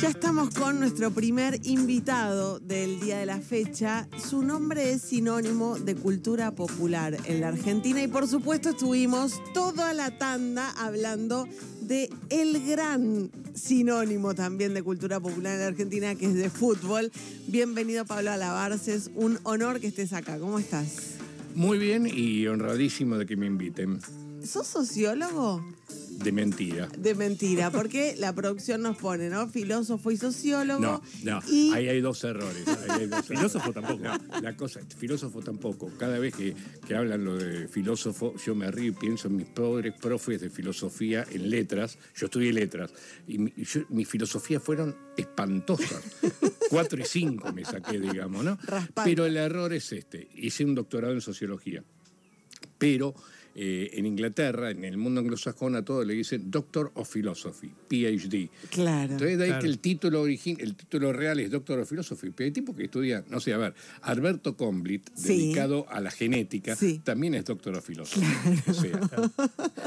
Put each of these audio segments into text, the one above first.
Ya estamos con nuestro primer invitado del día de la fecha. Su nombre es sinónimo de cultura popular en la Argentina y por supuesto estuvimos toda la tanda hablando de el gran sinónimo también de cultura popular en la Argentina que es de fútbol. Bienvenido Pablo Alabarces, un honor que estés acá. ¿Cómo estás? Muy bien y honradísimo de que me inviten. ¿Sos sociólogo? De mentira. De mentira, porque la producción nos pone, ¿no? Filósofo y sociólogo. No, no, y- ahí hay dos errores. ahí hay dos errores. Filósofo tampoco. No, la cosa, filósofo tampoco. Cada vez que, que hablan lo de filósofo, yo me río y pienso en mis pobres profes de filosofía en letras. Yo estudié letras y mi, y yo- mi filosofía fueron espantosas. Cuatro y cinco me saqué, digamos, ¿no? Pero el error es este. Hice un doctorado en sociología. Pero eh, en Inglaterra, en el mundo anglosajón, a todo le dicen Doctor of Philosophy, PhD. Claro. Entonces, de ahí Claro. que el título origin, el título real es Doctor of Philosophy, pero hay tipo que estudia, no sé, a ver, Alberto Comblit, Sí. dedicado a la genética, Sí. también es Doctor of Philosophy. O sea,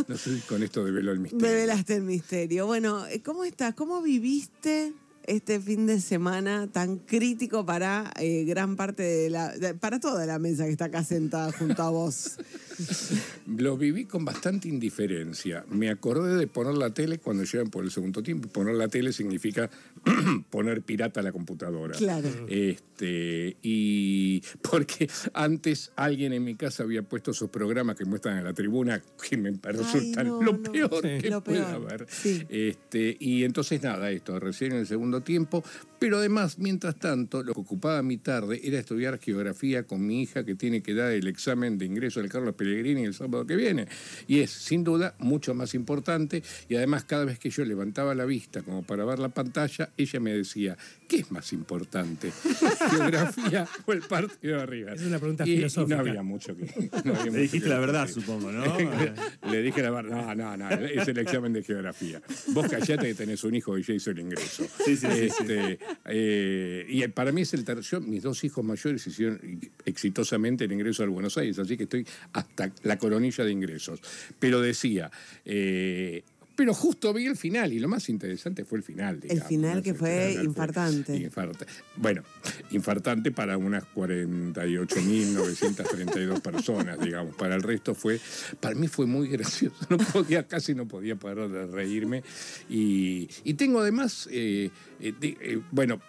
no sé si con esto develó el misterio. Develaste el misterio. Bueno, eh, ¿cómo estás? ¿Cómo viviste este fin de semana tan crítico para eh, gran parte de la. de- para toda la mesa que está acá sentada junto a vos? Lo viví con bastante indiferencia. Me acordé de poner la tele cuando llegan por el segundo tiempo. Poner la tele significa poner pirata la computadora. Claro. Este, y porque antes alguien en mi casa había puesto esos programas que muestran en la tribuna que me resultan no, lo no. peor Sí. que Lo haber. sí. Este, y entonces nada, esto, recién en el segundo tiempo. Pero además, mientras tanto, lo que ocupaba mi tarde era estudiar geografía con mi hija que tiene que dar el examen de ingreso del Carlos Pellegrini el sábado que viene. Y es, sin duda, mucho más importante. Y además, cada vez que yo levantaba la vista como para ver la pantalla, ella me decía, ¿qué es más importante? ¿Geografía o el partido de arriba? Es una pregunta Y- y filosófica. no había mucho que... no había mucho Le dijiste que la verdad, decir. supongo, ¿no? Le dije la verdad, no, no, no, es el examen de geografía. Vos callate que tenés un hijo y ya hizo el ingreso. Sí, sí, sí, Este, eh, y para mí es el tercer, mis dos hijos mayores hicieron exitosamente el ingreso al Buenos Aires, así que estoy hasta la coronilla de ingresos. Pero decía, eh, pero justo vi el final y lo más interesante fue el final. digamos, final ¿no? que El fue infartante. infarta- Bueno, infartante para unas 48.932 personas, digamos. Para el resto fue, para mí fue muy gracioso. No podía, casi no podía parar de reírme. Y, y tengo además, eh, eh, de- eh, bueno,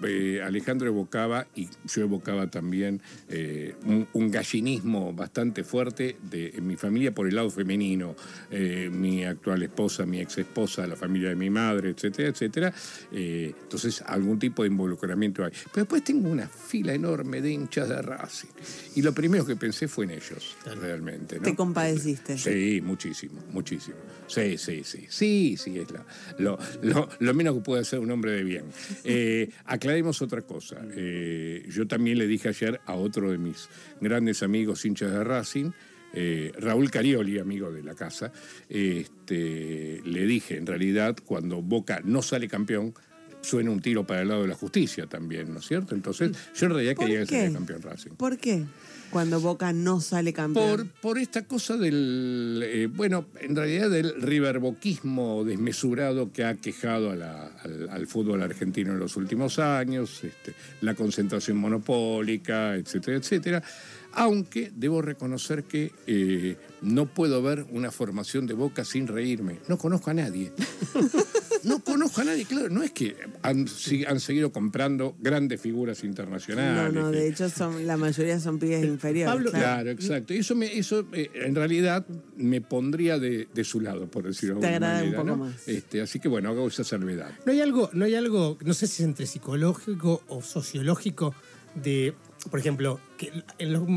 Alejandro evocaba, y yo evocaba también, un, un gallinismo bastante fuerte de en mi familia por el lado femenino. Mi actual esposa, mi ex esposa, la familia de mi madre, etcétera, etcétera. Eh, entonces, algún tipo de involucramiento hay. Pero después tengo una fila enorme de hinchas de Racing. Y lo primero que pensé fue en ellos, realmente. ¿no? Te compadeciste. Sí, muchísimo, muchísimo. Sí, sí, sí. Sí, sí, es la- lo, lo- lo menos que puede hacer un hombre de bien. Eh, aclaremos otra cosa. Eh, yo también le dije ayer a otro de mis grandes amigos hinchas de Racing, eh, Raúl Carioli, amigo de la casa, este, le dije, en realidad, cuando Boca no sale campeón, suena un tiro para el lado de la justicia también, ¿no es cierto? Entonces, yo en realidad ¿Por quería que saliera campeón Racing. ¿Por qué? Cuando Boca no sale campeón. Por, por esta cosa del, eh, bueno, en realidad del riverboquismo desmesurado que ha quejado a la- al, al fútbol argentino en los últimos años, este, la concentración monopólica, etcétera, etcétera. Aunque debo reconocer que eh, no puedo ver una formación de boca sin reírme. No conozco a nadie. No conozco a nadie, claro. No es que han, si- han seguido comprando grandes figuras no, internacionales. no, que- de hecho son, la mayoría son pibes inferiores. Pablo, claro. Claro, exacto. Y eso, me, eso eh, en realidad me pondría de, de su lado, por decirlo de Te alguna agrada un poco ¿no? más. Este, así que bueno, hago esa salvedad. No hay algo, no hay algo, no sé si es entre psicológico o sociológico de, por ejemplo, que en los-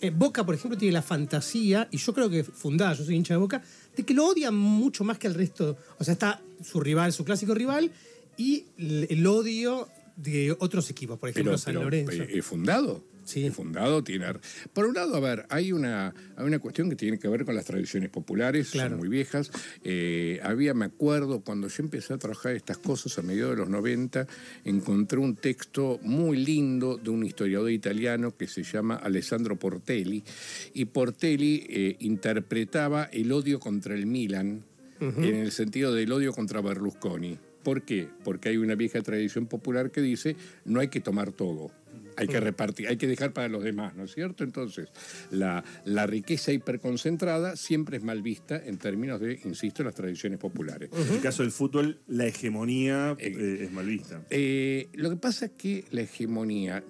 eh, Boca, por ejemplo, tiene la fantasía, y yo creo que fundada, yo soy hincha de Boca, de que lo odian mucho más que el resto. O sea, está su rival, su clásico rival, y el, odio de otros equipos, por ejemplo, Pero, San pero, Lorenzo. eh, ¿es fundado? Sí. Fundado, tiene... Por un lado, a ver, hay una, hay una cuestión que tiene que ver con las tradiciones populares, Claro. son muy viejas. Eh, había, me acuerdo, cuando yo empecé a trabajar estas cosas a mediados de los 90, encontré un texto muy lindo de un historiador italiano que se llama Alessandro Portelli, y Portelli eh, interpretaba el odio contra el Milan en el sentido del odio contra Berlusconi. ¿Por qué? Porque hay una vieja tradición popular que dice no hay que tomar todo. Hay que repartir, hay que dejar para los demás, ¿no es cierto? Entonces, la, la riqueza hiperconcentrada siempre es mal vista en términos de, insisto, las tradiciones populares. En el caso del fútbol, la hegemonía Eh, eh, es mal vista. Eh, lo que pasa es que la hegemonía,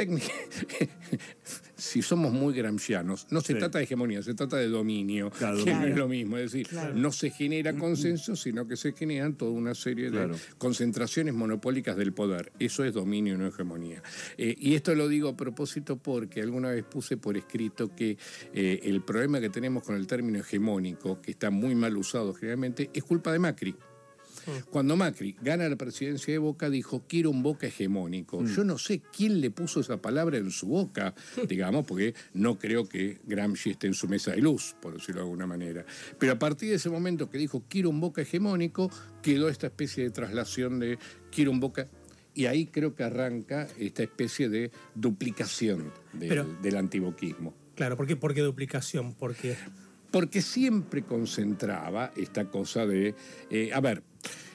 técnica- si somos muy gramscianos, no se Sí. trata de hegemonía, se trata de dominio, Claro, que no es lo mismo. Es decir, Claro. no se genera consenso, sino que se generan toda una serie Claro. de concentraciones monopólicas del poder. Eso es dominio y no hegemonía. Eh, y esto lo digo a propósito porque alguna vez puse por escrito que eh, el problema que tenemos con el término hegemónico, que está muy mal usado generalmente, es culpa de Macri. Cuando Macri gana la presidencia de Boca, dijo, quiero un Boca hegemónico. Yo no sé quién le puso esa palabra en su boca, digamos, porque no creo que Gramsci esté en su mesa de luz, por decirlo de alguna manera. Pero a partir de ese momento que dijo, quiero un Boca hegemónico, quedó esta especie de traslación de, quiero un Boca... Y ahí creo que arranca esta especie de duplicación del, Pero- del antiboquismo. Claro, ¿por qué, ¿por qué duplicación? Porque Porque siempre concentraba esta cosa de, eh, a ver,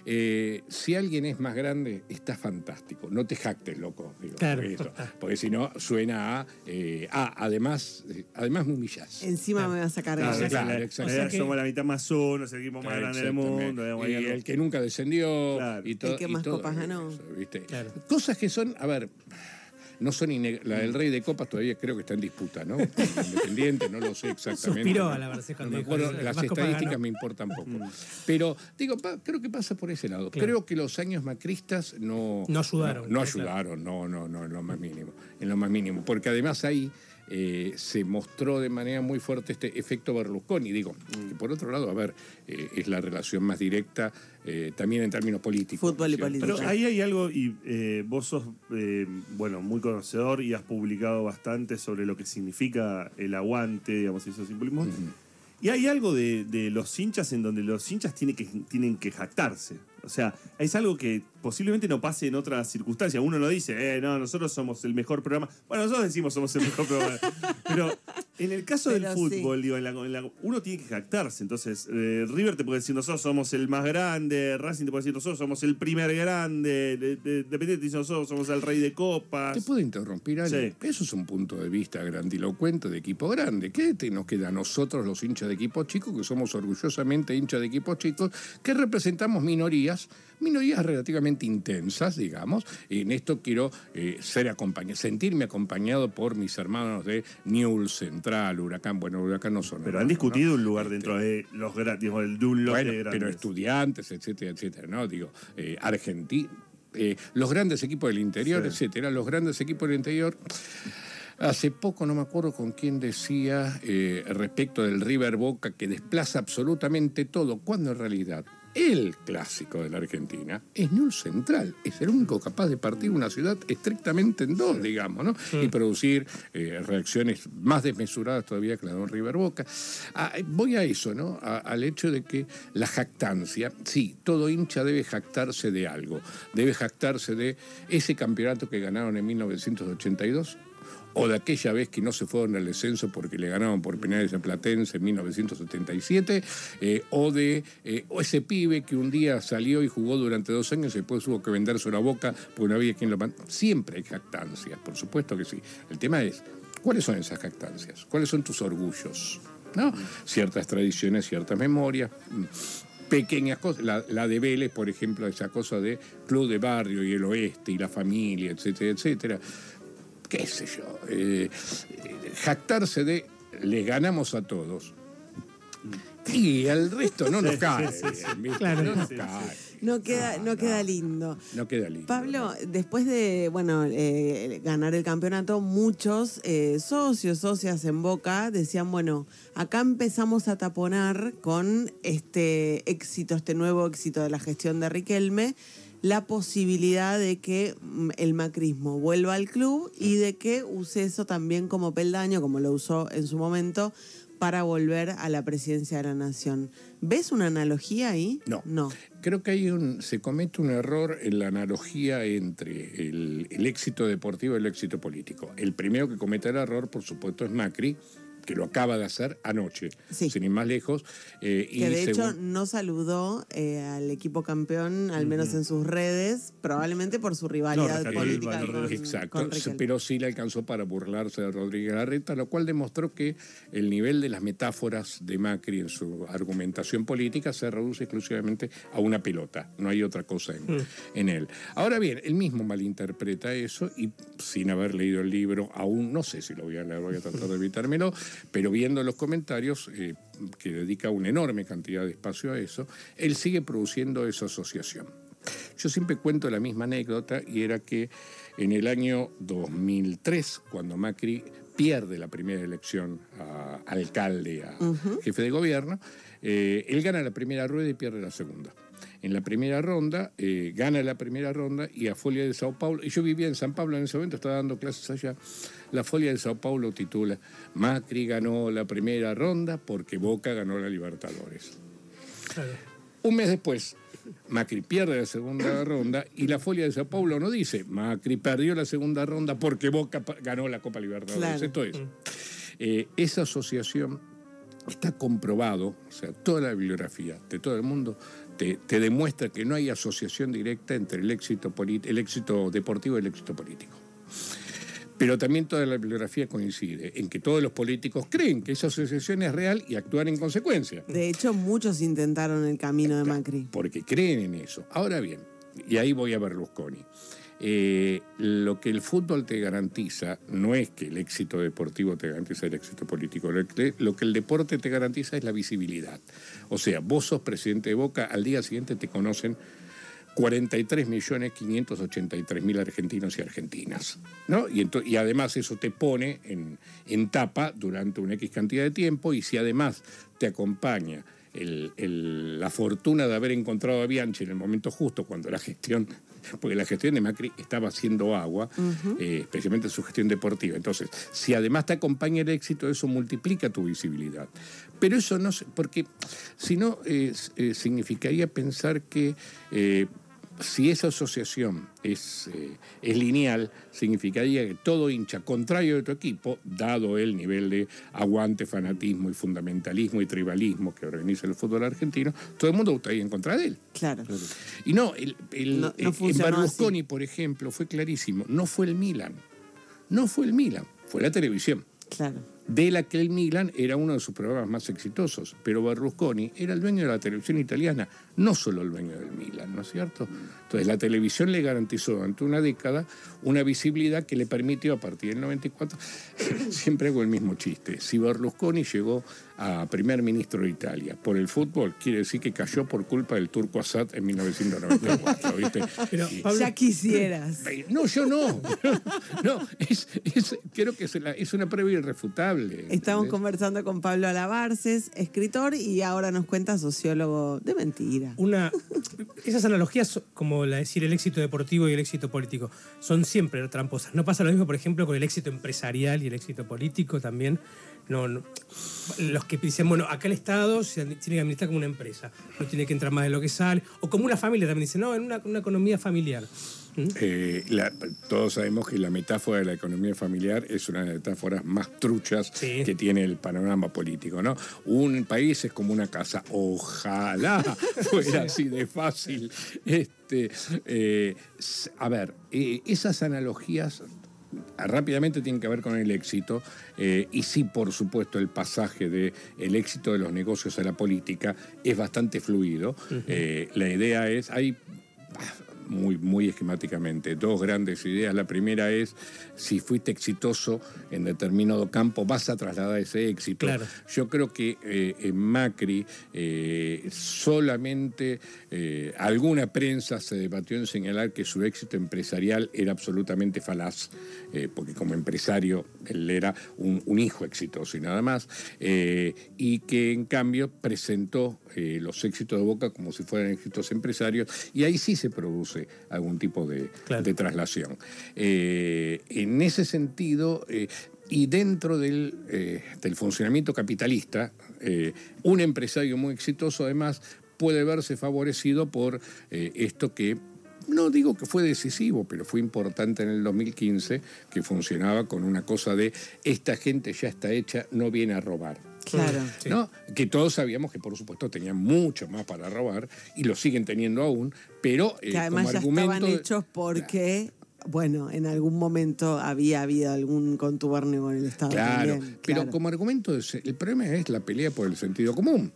eh, si alguien es más grande, está fantástico. No te jactes, loco. digo, Claro. porque, esto- porque si no, suena a, eh, ah, además, eh, además me humillas. Encima me vas a cargar. Claro, claro, O sea que- somos la mitad más uno, es el equipo más grande del mundo. digamos, Y el que nunca descendió. Claro. y todo, El que y más todo copas ganó. eso, ¿viste? Claro. Cosas que son, a ver, no son la del rey de copas todavía creo que está en disputa, ¿no? Independiente, no lo sé exactamente. Suspiró a la no me las estadísticas me importan poco. Pero digo, pa- creo que pasa por ese lado. Claro. Creo que los años macristas no No ayudaron, No, no claro. ayudaron, no, no, no, en lo más mínimo, en lo más mínimo, porque además ahí eh, se mostró de manera muy fuerte este efecto Berlusconi. Digo, que por otro lado, a ver, eh, es la relación más directa eh, también en términos políticos. Fútbol y. Pero ahí hay algo, y eh, vos sos, eh, bueno, muy conocedor y has publicado bastante sobre lo que significa el aguante, digamos, y esos simbolismos. Y hay algo de, de los hinchas en donde los hinchas tienen que, tienen que jactarse. O sea, es algo que posiblemente no pase en otras circunstancias. Uno no dice, eh, no, nosotros somos el mejor programa. Bueno, nosotros decimos somos el mejor programa. Pero en el caso del fútbol, digo, en la- en la- uno tiene que jactarse. Entonces, eh, River te puede decir, nosotros somos el más grande. Racing te puede decir, nosotros somos el primer grande. de- de- Independiente te dice, nosotros somos el rey de copas. ¿Te puedo interrumpir, Ale? Sí. Eso es un punto de vista grandilocuente de equipo grande. ¿Qué te nos queda a nosotros, los hinchas de equipos chicos, que somos orgullosamente hinchas de equipos chicos, que representamos minorías, minorías relativamente intensas, digamos? En esto quiero eh, ser acompañado, sentirme acompañado por mis hermanos de Newell Central, Huracán. Bueno, Huracán no son. Pero hermanos, han discutido ¿no? un lugar Este, dentro de los el bueno, de grandes. pero estudiantes, etcétera, etcétera, ¿no? Digo, eh, Argentina, eh, los grandes equipos del interior, Sí. etcétera, los grandes equipos del interior. Hace poco, no me acuerdo con quién decía eh, respecto del River Boca que desplaza absolutamente todo, cuando en realidad el clásico de la Argentina es Newell Central, es el único capaz de partir una ciudad estrictamente en dos, digamos, ¿no? Y producir eh, reacciones más desmesuradas todavía que la de un River Boca. Ah, voy a eso, ¿no? A- al hecho de que la jactancia, sí, todo hincha debe jactarse de algo, debe jactarse de ese campeonato que ganaron en 1982 o de aquella vez que no se fueron al descenso porque le ganaron por penales a Platense en 1977, eh, o de eh, o ese pibe que un día salió y jugó durante dos años y después tuvo que venderse la boca porque no había quien lo man- Siempre hay jactancias, por supuesto que sí. El tema es, ¿cuáles son esas jactancias? ¿Cuáles son tus orgullos? Ciertas tradiciones, ciertas memorias. mm, Pequeñas cosas, la, la de Vélez, por ejemplo, esa cosa de club de barrio y el oeste y la familia, etcétera, etcétera qué sé yo, eh, jactarse de le ganamos a todos. Y el resto no nos cae. Claro. No nos cae. No queda, no queda lindo. No queda lindo. Pablo, después de bueno eh, ganar el campeonato, muchos eh, socios, socias en Boca decían, bueno, acá empezamos a taponar con este éxito, este nuevo éxito de la gestión de Riquelme, la posibilidad de que mm, el macrismo vuelva al club y de que use eso también como peldaño, como lo usó en su momento, para volver a la presidencia de la nación. ¿Ves una analogía ahí? No. No. Creo que hay un, se comete un error en la analogía entre el, el éxito deportivo y el éxito político. El primero que comete el error, por supuesto, es Macri, que lo acaba de hacer anoche, Sí. sin ir más lejos. eh, y Que de hecho según- no saludó eh, al equipo campeón, al menos en sus redes, probablemente por su rivalidad el política con, Exacto, con pero sí le alcanzó para burlarse de Rodríguez Larreta, lo cual demostró que el nivel de las metáforas de Macri en su argumentación política se reduce exclusivamente a una pelota, no hay otra cosa en, en él. Ahora bien, él mismo malinterpreta eso y sin haber leído el libro, aún no sé si lo voy a leer, voy a tratar de evitármelo, pero viendo los comentarios, eh, que dedica una enorme cantidad de espacio a eso, él sigue produciendo esa asociación. Yo siempre cuento la misma anécdota y era que en el año 2003, cuando Macri pierde la primera elección a alcalde, a jefe de gobierno, eh, él gana la primera rueda y pierde la segunda. En la primera ronda, eh, gana la primera ronda y a Folia de Sao Paulo, y yo vivía en San Pablo en ese momento, estaba dando clases allá, la Folia de Sao Paulo titula Macri ganó la primera ronda porque Boca ganó la Libertadores. Claro. Un mes después, Macri pierde la segunda ronda y la folia de Sao Paulo no dice Macri perdió la segunda ronda porque Boca ganó la Copa Libertadores. Claro. Esto es, eh, esa asociación está comprobado, o sea, toda la bibliografía de todo el mundo te, te demuestra que no hay asociación directa entre el éxito, el éxito deportivo y el éxito político. Pero también toda la bibliografía coincide en que todos los políticos creen que esa asociación es real y actúan en consecuencia De hecho, muchos intentaron el camino de Macri. porque creen en eso. Ahora bien, y ahí voy a Berlusconi. Eh, lo que el fútbol te garantiza no es que el éxito deportivo te garantiza el éxito político. Lo que, el deporte te garantiza es la visibilidad. O sea, vos sos presidente de Boca, al día siguiente te conocen 43.583.000 argentinos y argentinas. ¿no? Y, además eso te pone en, tapa durante una X cantidad de tiempo y si además te acompaña la fortuna de haber encontrado a Bianchi en el momento justo cuando la gestión, porque la gestión de Macri estaba haciendo agua, eh, especialmente su gestión deportiva. Entonces, si además te acompaña el éxito, eso multiplica tu visibilidad. Pero eso no, porque si no, eh, eh, significaría pensar que eh, si esa asociación es, eh, es lineal, significaría que todo hincha contrario de tu equipo, dado el nivel de aguante, fanatismo y fundamentalismo y tribalismo que organiza el fútbol argentino, todo el mundo estaría en contra de él. Claro. Y no, el, el- No- no eh, en Berlusconi, por ejemplo, fue clarísimo, no fue el Milan, no fue el Milan, fue la televisión Claro. De la que el Milan era uno de sus programas más exitosos, pero Berlusconi era el dueño de la televisión italiana, no solo el dueño del Milan, ¿no es cierto? Entonces la televisión le garantizó durante una década una visibilidad que le permitió a partir del 94, siempre hago el mismo chiste, si Berlusconi llegó a primer ministro de Italia por el fútbol, quiere decir que cayó por culpa del turco Assad en 1994, ¿viste? Pero, Y- Pablo, Ya quisieras. No, yo no. No, es, es- creo que es, la- es una prueba irrefutable. Estamos conversando con Pablo Alabarces, escritor, y ahora nos cuenta sociólogo de mentira. una, esas analogías, como la de decir el éxito deportivo y el éxito político, son siempre tramposas. No pasa lo mismo, por ejemplo, con el éxito empresarial y el éxito político también. No, no. Los que dicen, bueno, acá el Estado se tiene que administrar como una empresa, no tiene que entrar más de lo que sale. O como una familia también dicen, no, en una, una economía familiar. ¿Mm? Eh, la- todos sabemos que la metáfora de la economía familiar es una de las metáforas más truchas Sí. que tiene el panorama político, ¿no? Un país es como una casa. Ojalá fuera así de fácil. Este, eh, a ver, eh, esas analogías rápidamente tienen que ver con el éxito eh, y sí, por supuesto, el pasaje de el éxito de los negocios a la política es bastante fluido. Eh, la idea es, hay ah, muy, muy esquemáticamente, dos grandes ideas. La primera es, si fuiste exitoso en determinado campo, vas a trasladar ese éxito. Claro. Yo creo que eh, en Macri eh, solamente eh, alguna prensa se debatió en señalar que su éxito empresarial era absolutamente falaz, porque como empresario él era un, un hijo exitoso y nada más, eh, y que en cambio presentó eh, los éxitos de Boca como si fueran éxitos empresarios, y ahí sí se produce algún tipo de, Claro. de traslación. Eh, en ese sentido, y dentro del, eh, del funcionamiento capitalista, eh, un empresario muy exitoso además puede verse favorecido por eh, esto que no digo que fue decisivo, pero fue importante en el 2015, que funcionaba con una cosa de esta gente ya está hecha, no viene a robar. Claro. Sí. ¿no? Que todos sabíamos que, por supuesto, tenían mucho más para robar y lo siguen teniendo aún, pero eh, Que además como ya argumento. estaban hechos porque, bueno, en algún momento había habido algún contubernio con el Estado. Claro, también, pero claro. como argumento, el problema es la pelea por el sentido común.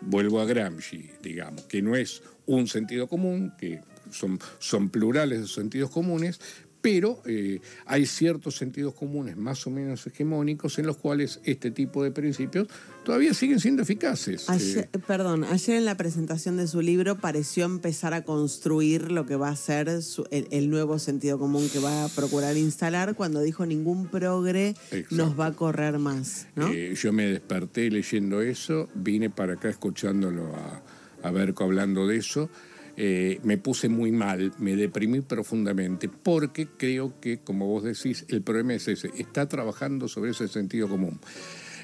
Vuelvo a Gramsci, digamos, que no es un sentido común, que son, son plurales de sentidos comunes, pero eh, hay ciertos sentidos comunes más o menos hegemónicos en los cuales este tipo de principios todavía siguen siendo eficaces. Ayer, Eh, perdón, ayer en la presentación de su libro pareció empezar a construir lo que va a ser su- el, el nuevo sentido común que va a procurar instalar cuando dijo ningún progre Exacto. nos va a correr más, ¿no? Eh, yo me desperté leyendo eso, vine para acá escuchándolo a, a Berco hablando de eso. Eh, me puse muy mal, me deprimí profundamente, porque creo que, como vos decís, el problema es ese. Está trabajando sobre ese sentido común.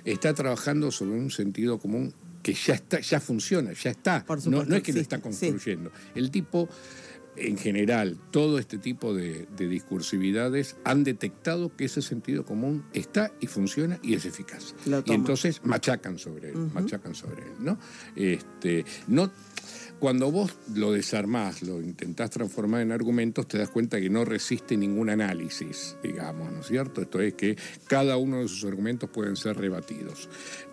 Está trabajando sobre un sentido común que ya está, ya funciona, ya está. Por no, supuesto, no es que lo está sí. construyendo. El tipo en general, todo este tipo de, de discursividades han detectado que ese sentido común está y funciona y es eficaz. Y entonces machacan sobre él, machacan sobre él, ¿no? Este, no cuando vos lo desarmás, lo intentás transformar en argumentos, te das cuenta que no resiste ningún análisis, digamos, ¿no es cierto? Esto es que cada uno de sus argumentos pueden ser rebatidos.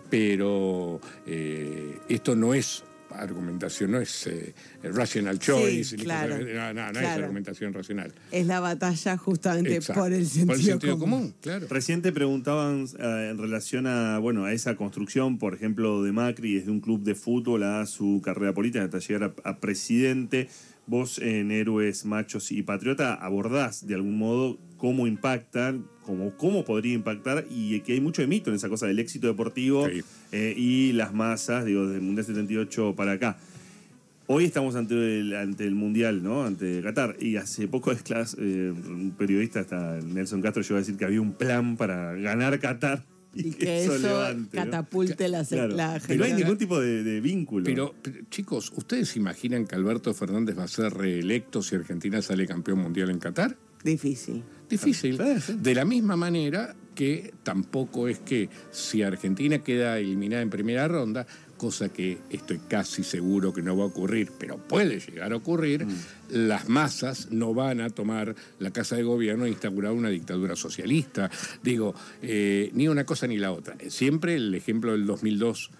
Pero eh, esto no es argumentación, no es eh, rational choice, ni claro, no, no, no es argumentación racional. Es la batalla justamente Exacto. por el sentido, común. claro. Recién te preguntaban eh, en relación a, bueno, a esa construcción, por ejemplo, de Macri desde un club de fútbol a su carrera política hasta llegar a, a presidente. Vos en Héroes, Machos y Patriota abordás de algún modo cómo impactan, cómo, cómo podría impactar y que hay mucho de mito en esa cosa del éxito deportivo Sí. eh, y las masas, digo, desde el Mundial 78 para acá. Hoy estamos ante el, ante el Mundial, ¿no? Ante Qatar. Y hace poco es clase, eh, un periodista, hasta Nelson Castro, llegó a decir que había un plan para ganar Qatar y, Y que eso levante, ¿no? catapulte la, Claro. la Y no hay ningún tipo de, de vínculo. Pero, pero, chicos, ¿ustedes imaginan que Alberto Fernández va a ser reelecto si Argentina sale campeón mundial en Qatar? Difícil. Difícil. De la misma manera que tampoco es que si Argentina queda eliminada en primera ronda, cosa que estoy casi seguro que no va a ocurrir, pero puede llegar a ocurrir, Mm. las masas no van a tomar la Casa de Gobierno e instaurar una dictadura socialista. Digo, eh, ni una cosa ni la otra. Siempre el ejemplo del 2002.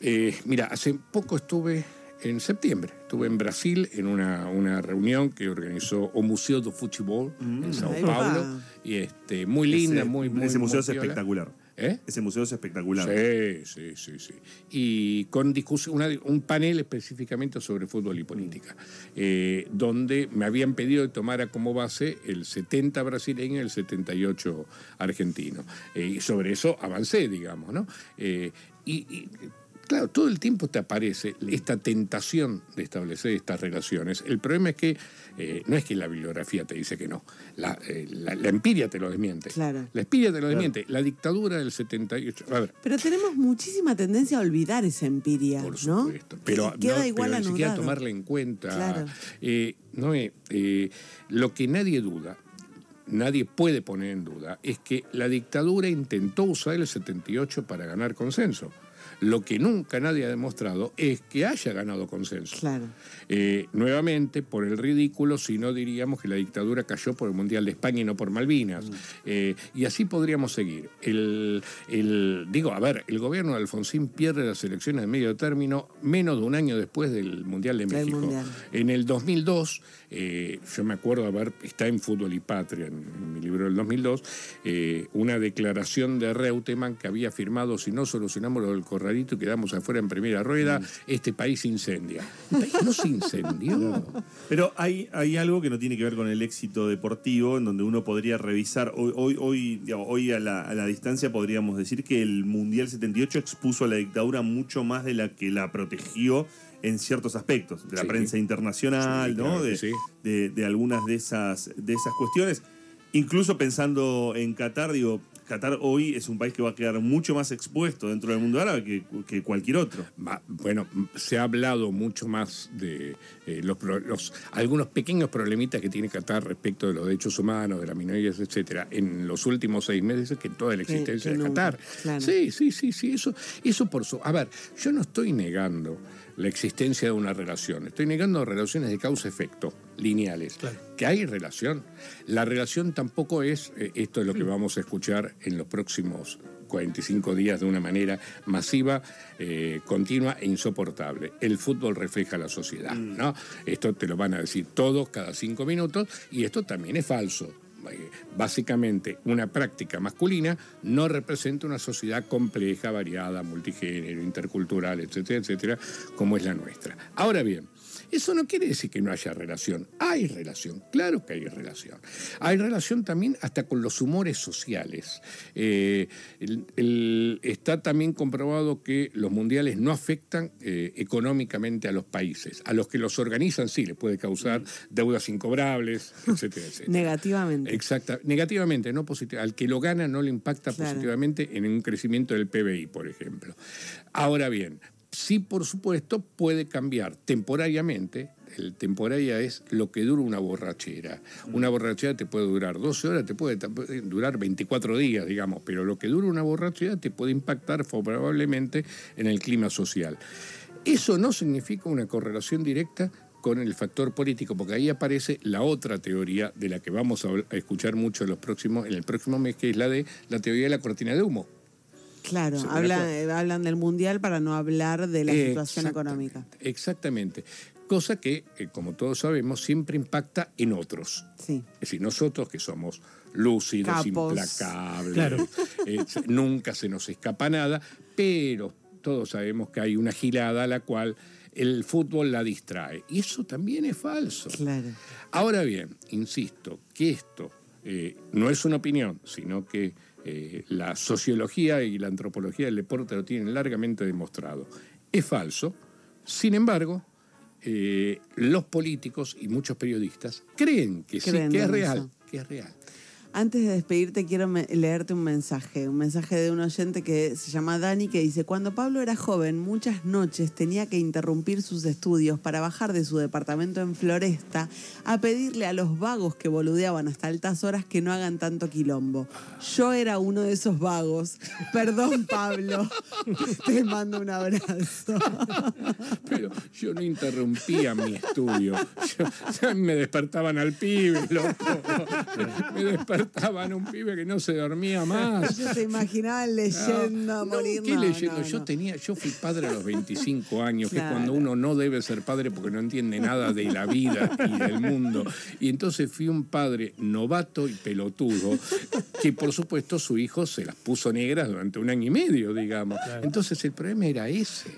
Eh, mira, hace poco estuve en septiembre, estuve en Brasil en una, una reunión que organizó o Museo do Futebol en Sao Paulo. Y este, muy linda, Ese- muy, muy Ese museo muy es espectacular. ¿Eh? Ese museo es espectacular. Sí, sí, sí, sí. Y con discusión, una- un panel específicamente sobre fútbol y política, eh, donde me habían pedido que tomara como base el 70 brasileño y el 78 argentino. Eh, y sobre eso avancé, digamos, ¿no? Y, y, claro, todo el tiempo te aparece esta tentación de establecer estas relaciones. El problema es que eh, no es que la bibliografía te dice que no, la, eh, la- la empiria te lo desmiente. Claro. La empiria te lo desmiente. La dictadura del 78. A ver, Pero tenemos muchísima tendencia a olvidar esa empiria, por ¿no? supuesto. Pero, queda no, igual pero ni siquiera tomarla en cuenta. Claro. Eh, no, eh, eh, lo que nadie duda, nadie puede poner en duda, es que la dictadura intentó usar el 78 para ganar consenso. Lo que nunca nadie ha demostrado es que haya ganado consenso. Claro. Eh, nuevamente, por el ridículo, si no diríamos que la dictadura cayó por el Mundial de España y no por Malvinas. Eh, y así podríamos seguir. El, el- digo, a ver, el gobierno de Alfonsín pierde las elecciones de medio término menos de un año después del Mundial de México. Mundial. En el 2002, eh, yo me acuerdo, a ver, está en Fútbol y Patria, en, en mi libro del 2002, eh, una declaración de Reutemann que había firmado, si no solucionamos lo del corralito quedamos afuera en primera rueda, este país se incendia. El país no se incendió. Pero hay, hay algo que no tiene que ver con el éxito deportivo, en donde uno podría revisar, hoy, hoy, hoy, digamos, hoy a, la, a la distancia podríamos decir que el Mundial 78 expuso a la dictadura mucho más de la que la protegió en ciertos aspectos, de la Sí. prensa internacional, Sí, ¿no? claro de, sí. de- de algunas de esas, de esas cuestiones. Incluso pensando en Qatar, digo, Qatar hoy es un país que va a quedar mucho más expuesto dentro del mundo árabe que, que cualquier otro. Bueno, se ha hablado mucho más de eh, los, pro- los- algunos pequeños problemitas que tiene Qatar respecto de los derechos humanos, de las minorías, etcétera, en los últimos seis meses que en toda la existencia que de Qatar. claro. Sí, sí, sí, sí, eso, eso por su. A ver, yo no estoy negando la existencia de una relación, estoy negando relaciones de causa-efecto, lineales. Que hay relación. La relación tampoco es, eh, esto es lo que vamos a escuchar en los próximos 45 días de una manera masiva, eh, continua e insoportable. El fútbol refleja la sociedad, ¿no? Esto te lo van a decir todos cada cinco minutos y esto también es falso. Básicamente, una práctica masculina no representa una sociedad compleja, variada, multigénero, intercultural, etcétera, etcétera, como es la nuestra. Ahora bien, eso no quiere decir que no haya relación. Hay relación, claro que hay relación. Hay relación también hasta con los humores sociales. Eh, el- el- está también comprobado que los mundiales no afectan eh, económicamente a los países. A los que los organizan sí les puede causar deudas incobrables, etcétera, etcétera. Negativamente. Exacta, negativamente, no positivamente. Al que lo gana no le impacta Claro. positivamente en un crecimiento del PBI, por ejemplo. Ahora bien, sí, por supuesto, puede cambiar temporariamente. El temporaria es lo que dura una borrachera. Una borrachera te puede durar 12 horas, te puede durar 24 días, digamos, pero lo que dura una borrachera te puede impactar favorablemente en el clima social. Eso no significa una correlación directa con el factor político, porque ahí aparece la otra teoría de la que vamos a escuchar mucho en, los próximos, en el próximo mes, que es la de la teoría de la cortina de humo. Claro, eh, hablan del mundial para no hablar de la situación económica. Exactamente. Cosa que, eh, como todos sabemos, siempre impacta en otros. Sí. Es decir, nosotros que somos lúcidos, Capos. implacables, Claro. eh, nunca se nos escapa nada, pero todos sabemos que hay una gilada a la cual el fútbol la distrae. Y eso también es falso. Claro. Ahora bien, insisto, que esto eh, no es una opinión, sino que eh, la sociología y la antropología del deporte lo tienen largamente demostrado. Es falso, sin embargo, eh, los políticos y muchos periodistas creen que Creen sí, que es real, eso. que es real. Antes de despedirte, quiero leerte un mensaje. Un mensaje de un oyente que se llama Dani que dice: Cuando Pablo era joven, muchas noches tenía que interrumpir sus estudios para bajar de su departamento en Floresta a pedirle a los vagos que boludeaban hasta altas horas que no hagan tanto quilombo. Yo era uno de esos vagos. Perdón, Pablo. Te mando un abrazo. Pero yo no interrumpía mi estudio. Yo- me despertaban al pibe, loco. Me despertaban un pibe que no se dormía más. Yo te imaginaba leyendo a No, morir. ¿qué leyendo? no, yo tenía, yo fui padre a los 25 años, que es cuando uno no debe ser padre porque no entiende nada de la vida y del mundo. Y entonces fui un padre novato y pelotudo, que por supuesto su hijo se las puso negras durante un año y medio, digamos. Entonces el problema era ese.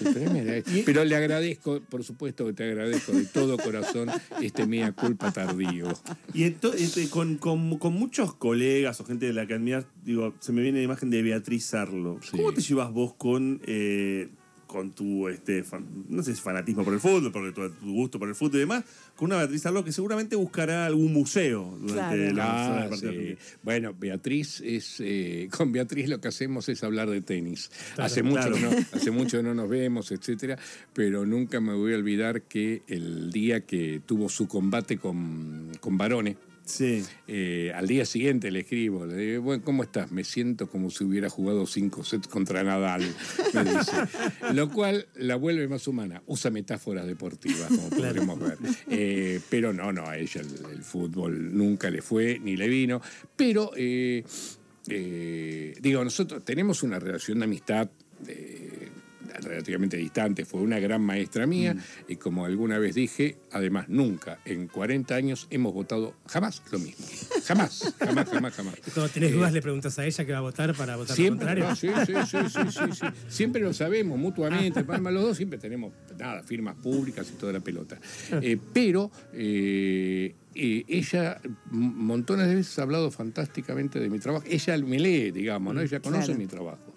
El problema era ese. Pero le agradezco, por supuesto que te agradezco de todo corazón este mea culpa tardío. Y ento- este, con, con- con muchos colegas o gente de la que admiras, digo, se me viene la imagen de Beatriz Sarlo. Sí. ¿Cómo te llevas vos con, eh, con tu, este, fan- no sé si fanatismo por el fútbol, porque tu, tu gusto por el fútbol y demás, con una Beatriz Sarlo que seguramente buscará algún museo durante Claro. la Ah, sí. Bueno, Beatriz es eh, con Beatriz lo que hacemos es hablar de tenis. Claro, hace mucho claro. no, hace mucho no nos vemos, etcétera, pero nunca me voy a olvidar que el día que tuvo su combate con, con Barone, Sí. eh, al día siguiente le escribo, le digo, bueno, ¿cómo estás? Me siento como si hubiera jugado cinco sets contra Nadal, me dice. Lo cual la vuelve más humana. Usa metáforas deportivas, como podremos ver. Eh, pero no, no, a ella el, el fútbol nunca le fue ni le vino. Pero, eh, eh, digo, nosotros tenemos una relación de amistad. Eh, relativamente distante, fue una gran maestra mía y como alguna vez dije, además nunca en 40 años hemos votado jamás lo mismo. Jamás, jamás, jamás, jamás. Y cuando tenés dudas le preguntas a ella qué va a votar para votar lo Siempre, contrario. no, sí, sí, sí, sí, sí, sí. Siempre lo sabemos mutuamente. Además, los dos siempre tenemos nada, firmas públicas y toda la pelota. Eh, pero eh, eh, ella montones de veces ha hablado fantásticamente de mi trabajo. Ella me lee, digamos, ¿no? Ella conoce Claro. mi trabajo.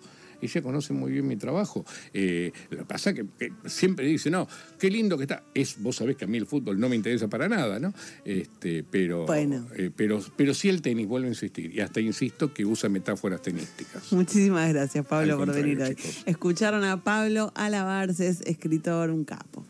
Ella conoce muy bien mi trabajo. Eh, lo que pasa es que, que siempre dice, no, qué lindo que está. Es, vos sabés que a mí el fútbol no me interesa para nada, ¿no? Este, pero, Bueno. eh, pero, pero sí el tenis, vuelvo a insistir. Y hasta insisto que usa metáforas tenísticas. Muchísimas gracias, Pablo, por venir hoy. chicos. Escucharon a Pablo Alabarces, escritor, un capo.